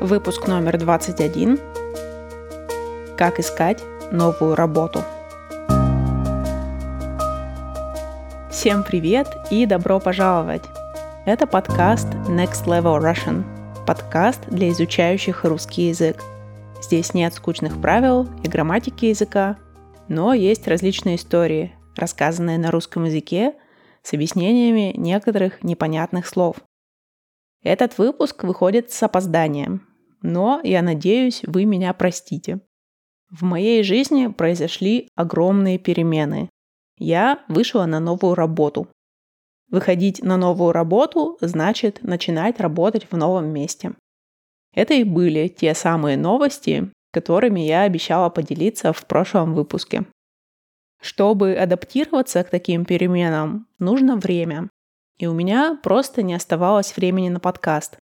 Выпуск номер 21. Как искать новую работу. Всем привет и добро пожаловать! Это подкаст Next Level Russian, подкаст для изучающих русский язык. Здесь нет скучных правил и грамматики языка, но есть различные истории, рассказанные на русском языке с объяснениями некоторых непонятных слов. Этот выпуск выходит с опозданием, но я надеюсь, вы меня простите. В моей жизни произошли огромные перемены. Я вышла на новую работу. Выходить на новую работу значит начинать работать в новом месте. Это и были те самые новости, которыми я обещала поделиться в прошлом выпуске. Чтобы адаптироваться к таким переменам, нужно время. И у меня просто не оставалось времени на подкаст.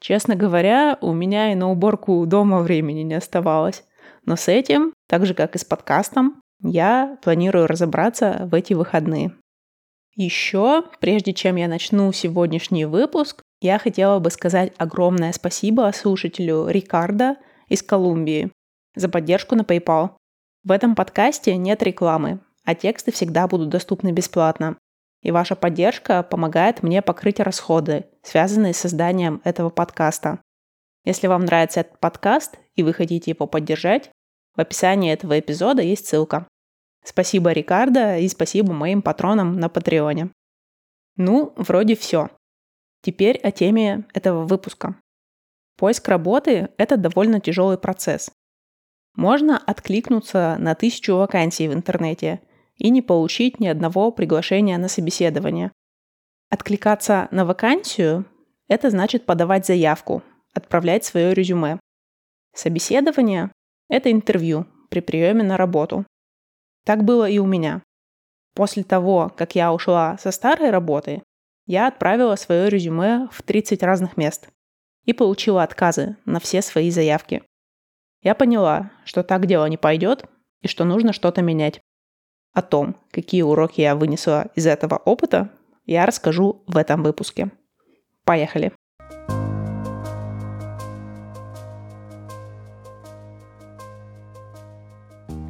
Честно говоря, у меня и на уборку дома времени не оставалось. Но с этим, так же как и с подкастом, я планирую разобраться в эти выходные. Еще, прежде чем я начну сегодняшний выпуск, я хотела бы сказать огромное спасибо слушателю Рикардо из Колумбии за поддержку на PayPal. В этом подкасте нет рекламы, а тексты всегда будут доступны бесплатно и ваша поддержка помогает мне покрыть расходы, связанные с созданием этого подкаста. Если вам нравится этот подкаст и вы хотите его поддержать, в описании этого эпизода есть ссылка. Спасибо Рикардо и спасибо моим патронам на Патреоне. Ну, вроде все. Теперь о теме этого выпуска. Поиск работы – это довольно тяжелый процесс. Можно откликнуться на тысячу вакансий в интернете – и не получить ни одного приглашения на собеседование. Откликаться на вакансию – это значит подавать заявку, отправлять свое резюме. Собеседование – это интервью при приеме на работу. Так было и у меня. После того, как я ушла со старой работы, я отправила свое резюме в 30 разных мест и получила отказы на все свои заявки. Я поняла, что так дело не пойдет и что нужно что-то менять. О том, какие уроки я вынесла из этого опыта, я расскажу в этом выпуске. Поехали!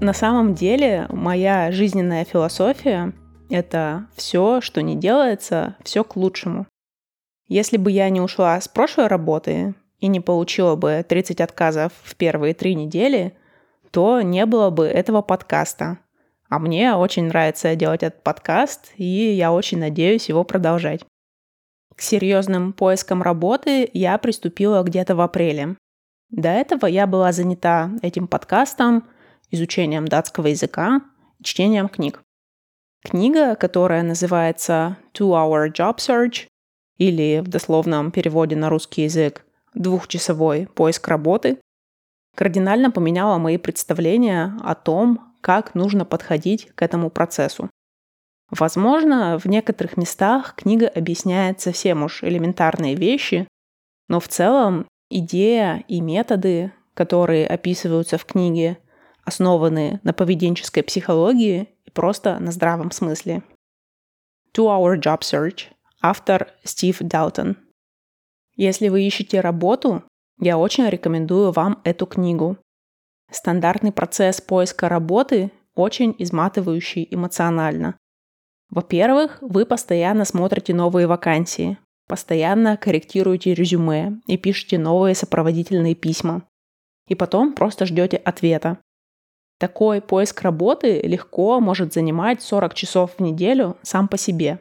На самом деле моя жизненная философия — это все, что не делается, все к лучшему. Если бы я не ушла с прошлой работы и не получила бы 30 отказов в первые три недели, то не было бы этого подкаста — а мне очень нравится делать этот подкаст, и я очень надеюсь его продолжать. К серьезным поискам работы я приступила где-то в апреле. До этого я была занята этим подкастом, изучением датского языка, чтением книг. Книга, которая называется Two Hour Job Search, или в дословном переводе на русский язык «Двухчасовой поиск работы», кардинально поменяла мои представления о том, как нужно подходить к этому процессу. Возможно, в некоторых местах книга объясняет совсем уж элементарные вещи, но в целом идея и методы, которые описываются в книге, основаны на поведенческой психологии и просто на здравом смысле. Two Hour Job Search, автор Стив Далтон. Если вы ищете работу, я очень рекомендую вам эту книгу. Стандартный процесс поиска работы очень изматывающий эмоционально. Во-первых, вы постоянно смотрите новые вакансии, постоянно корректируете резюме и пишете новые сопроводительные письма. И потом просто ждете ответа. Такой поиск работы легко может занимать 40 часов в неделю сам по себе.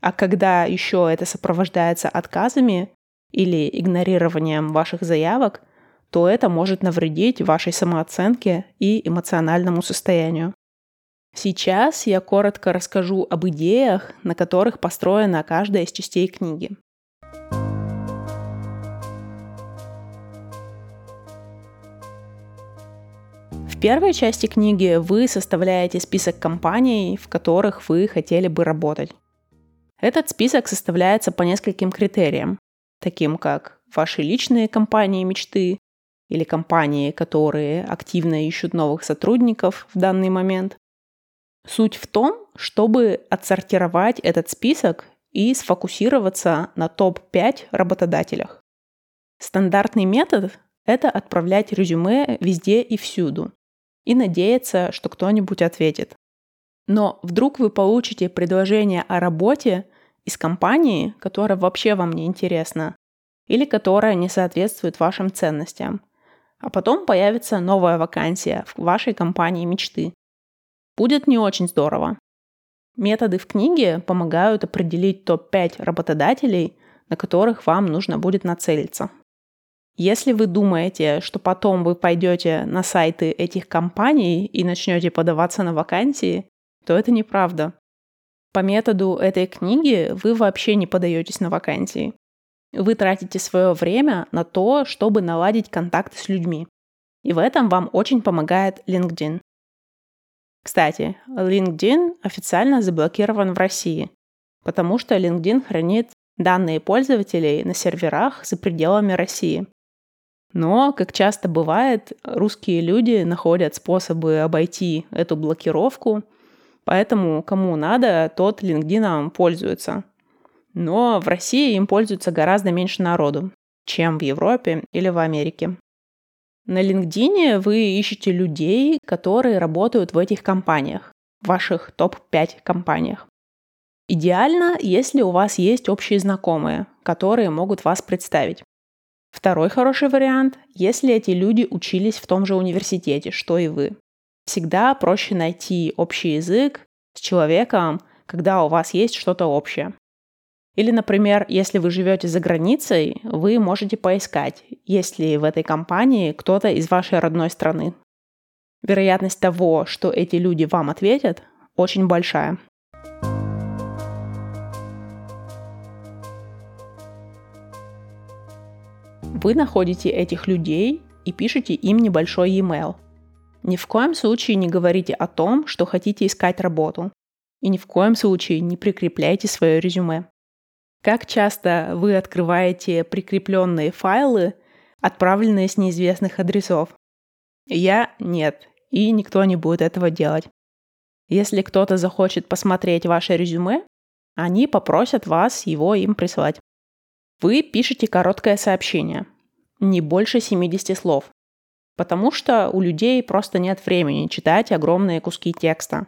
А когда еще это сопровождается отказами или игнорированием ваших заявок – то это может навредить вашей самооценке и эмоциональному состоянию. Сейчас я коротко расскажу об идеях, на которых построена каждая из частей книги. В первой части книги вы составляете список компаний, в которых вы хотели бы работать. Этот список составляется по нескольким критериям, таким как ваши личные компании мечты, или компании, которые активно ищут новых сотрудников в данный момент. Суть в том, чтобы отсортировать этот список и сфокусироваться на топ-5 работодателях. Стандартный метод — это отправлять резюме везде и всюду и надеяться, что кто-нибудь ответит. Но вдруг вы получите предложение о работе из компании, которая вообще вам не интересна, или которая не соответствует вашим ценностям. А потом появится новая вакансия в вашей компании мечты. Будет не очень здорово. Методы в книге помогают определить топ-5 работодателей, на которых вам нужно будет нацелиться. Если вы думаете, что потом вы пойдете на сайты этих компаний и начнете подаваться на вакансии, то это неправда. По методу этой книги вы вообще не подаетесь на вакансии. Вы тратите свое время на то, чтобы наладить контакты с людьми. И в этом вам очень помогает LinkedIn. Кстати, LinkedIn официально заблокирован в России, потому что LinkedIn хранит данные пользователей на серверах за пределами России. Но, как часто бывает, русские люди находят способы обойти эту блокировку, поэтому кому надо, тот LinkedIn пользуется. Но в России им пользуется гораздо меньше народу, чем в Европе или в Америке. На LinkedIn вы ищете людей, которые работают в этих компаниях, в ваших топ-5 компаниях. Идеально, если у вас есть общие знакомые, которые могут вас представить. Второй хороший вариант, если эти люди учились в том же университете, что и вы. Всегда проще найти общий язык с человеком, когда у вас есть что-то общее. Или, например, если вы живете за границей, вы можете поискать, есть ли в этой компании кто-то из вашей родной страны. Вероятность того, что эти люди вам ответят, очень большая. Вы находите этих людей и пишете им небольшой e-mail. Ни в коем случае не говорите о том, что хотите искать работу. И ни в коем случае не прикрепляйте свое резюме. Как часто вы открываете прикрепленные файлы, отправленные с неизвестных адресов? Я нет, и никто не будет этого делать. Если кто-то захочет посмотреть ваше резюме, они попросят вас его им прислать. Вы пишете короткое сообщение, не больше 70 слов, потому что у людей просто нет времени читать огромные куски текста.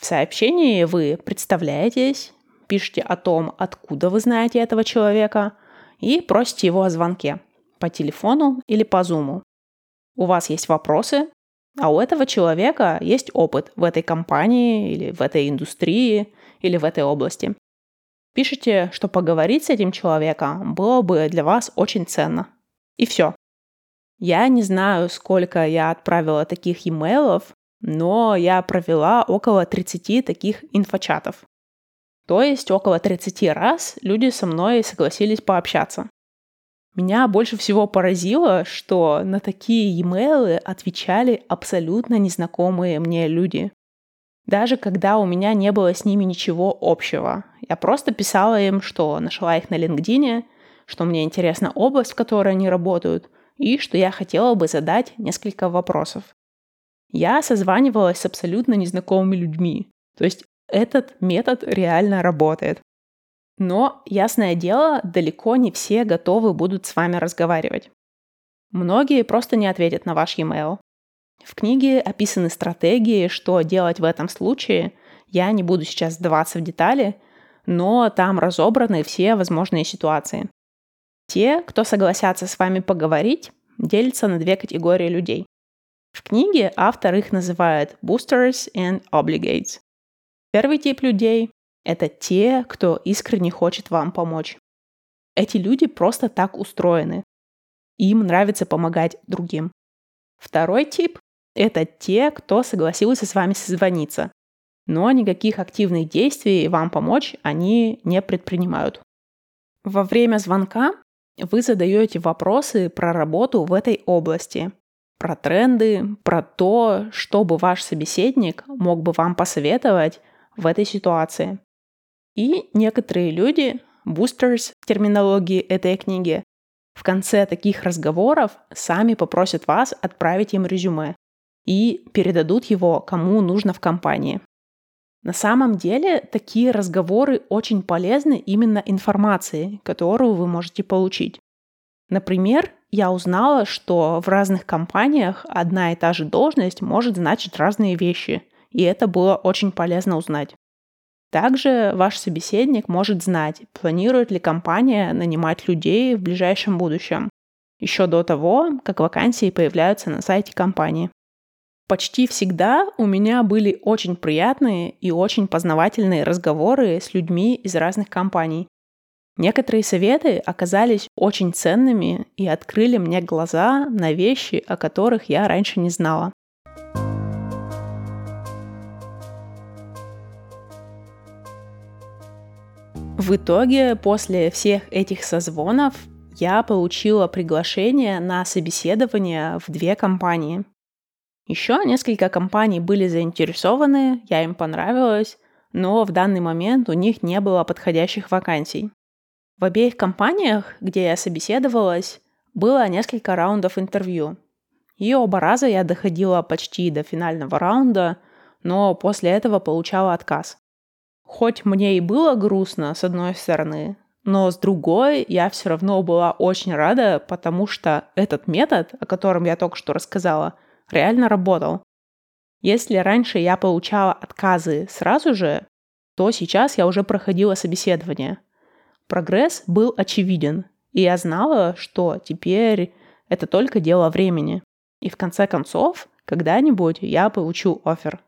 В сообщении вы представляетесь, пишете о том, откуда вы знаете этого человека, и просите его о звонке по телефону или по зуму. У вас есть вопросы, а у этого человека есть опыт в этой компании или в этой индустрии или в этой области. Пишите, что поговорить с этим человеком было бы для вас очень ценно. И все. Я не знаю, сколько я отправила таких имейлов, но я провела около 30 таких инфочатов. То есть около 30 раз люди со мной согласились пообщаться. Меня больше всего поразило, что на такие e-mail отвечали абсолютно незнакомые мне люди даже когда у меня не было с ними ничего общего. Я просто писала им, что нашла их на LinkedIn, что мне интересна область, в которой они работают, и что я хотела бы задать несколько вопросов. Я созванивалась с абсолютно незнакомыми людьми. То есть этот метод реально работает. Но, ясное дело, далеко не все готовы будут с вами разговаривать. Многие просто не ответят на ваш e-mail. В книге описаны стратегии, что делать в этом случае. Я не буду сейчас вдаваться в детали, но там разобраны все возможные ситуации. Те, кто согласятся с вами поговорить, делятся на две категории людей. В книге автор их называет boosters and obligates. Первый тип людей — это те, кто искренне хочет вам помочь. Эти люди просто так устроены. Им нравится помогать другим. Второй тип это те, кто согласился с вами созвониться. Но никаких активных действий вам помочь они не предпринимают. Во время звонка вы задаете вопросы про работу в этой области, про тренды, про то, что бы ваш собеседник мог бы вам посоветовать в этой ситуации. И некоторые люди, в терминологии этой книги, в конце таких разговоров сами попросят вас отправить им резюме и передадут его кому нужно в компании. На самом деле такие разговоры очень полезны именно информации, которую вы можете получить. Например, я узнала, что в разных компаниях одна и та же должность может значить разные вещи, и это было очень полезно узнать. Также ваш собеседник может знать, планирует ли компания нанимать людей в ближайшем будущем, еще до того, как вакансии появляются на сайте компании. Почти всегда у меня были очень приятные и очень познавательные разговоры с людьми из разных компаний. Некоторые советы оказались очень ценными и открыли мне глаза на вещи, о которых я раньше не знала. В итоге, после всех этих созвонов, я получила приглашение на собеседование в две компании. Еще несколько компаний были заинтересованы, я им понравилась, но в данный момент у них не было подходящих вакансий. В обеих компаниях, где я собеседовалась, было несколько раундов интервью. И оба раза я доходила почти до финального раунда, но после этого получала отказ. Хоть мне и было грустно, с одной стороны, но с другой я все равно была очень рада, потому что этот метод, о котором я только что рассказала, реально работал. Если раньше я получала отказы сразу же, то сейчас я уже проходила собеседование. Прогресс был очевиден, и я знала, что теперь это только дело времени. И в конце концов, когда-нибудь я получу офер.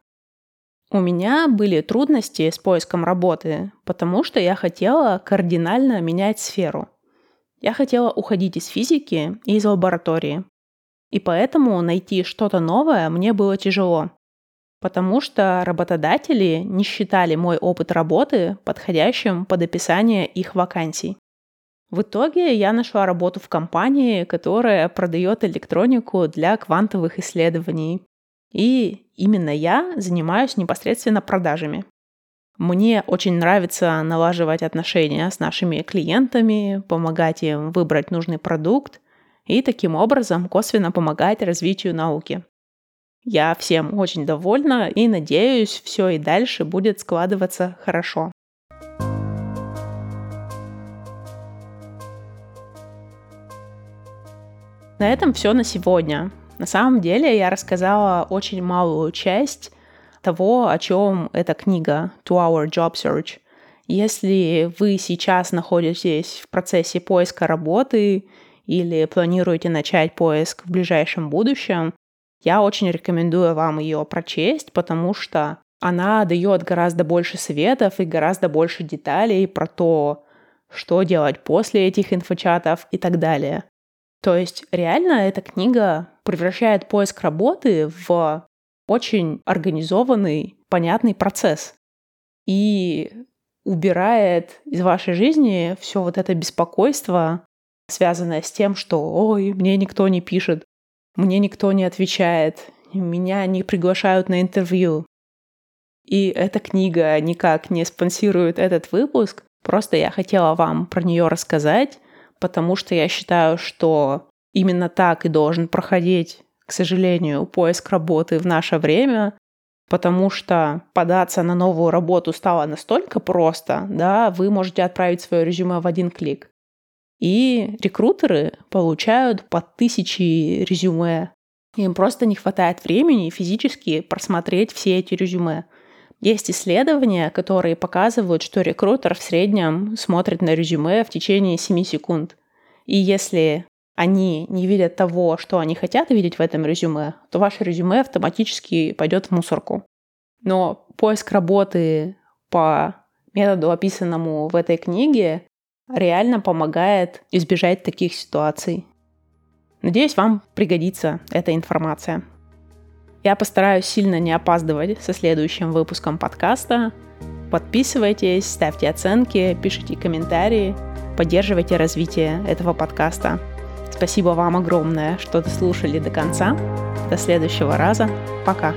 У меня были трудности с поиском работы, потому что я хотела кардинально менять сферу. Я хотела уходить из физики и из лаборатории. И поэтому найти что-то новое мне было тяжело, потому что работодатели не считали мой опыт работы подходящим под описание их вакансий. В итоге я нашла работу в компании, которая продает электронику для квантовых исследований. И именно я занимаюсь непосредственно продажами. Мне очень нравится налаживать отношения с нашими клиентами, помогать им выбрать нужный продукт и таким образом косвенно помогать развитию науки. Я всем очень довольна и надеюсь, все и дальше будет складываться хорошо. На этом все на сегодня. На самом деле я рассказала очень малую часть того, о чем эта книга To Our Job Search. Если вы сейчас находитесь в процессе поиска работы или планируете начать поиск в ближайшем будущем, я очень рекомендую вам ее прочесть, потому что она дает гораздо больше советов и гораздо больше деталей про то, что делать после этих инфочатов и так далее. То есть реально эта книга превращает поиск работы в очень организованный, понятный процесс. И убирает из вашей жизни все вот это беспокойство, связанное с тем, что «Ой, мне никто не пишет, мне никто не отвечает, меня не приглашают на интервью». И эта книга никак не спонсирует этот выпуск, просто я хотела вам про нее рассказать, потому что я считаю, что именно так и должен проходить, к сожалению, поиск работы в наше время, потому что податься на новую работу стало настолько просто, да, вы можете отправить свое резюме в один клик. И рекрутеры получают по тысячи резюме. Им просто не хватает времени физически просмотреть все эти резюме. Есть исследования, которые показывают, что рекрутер в среднем смотрит на резюме в течение 7 секунд. И если они не видят того, что они хотят видеть в этом резюме, то ваше резюме автоматически пойдет в мусорку. Но поиск работы по методу, описанному в этой книге, реально помогает избежать таких ситуаций. Надеюсь, вам пригодится эта информация. Я постараюсь сильно не опаздывать со следующим выпуском подкаста. Подписывайтесь, ставьте оценки, пишите комментарии, поддерживайте развитие этого подкаста. Спасибо вам огромное, что дослушали до конца. До следующего раза. Пока.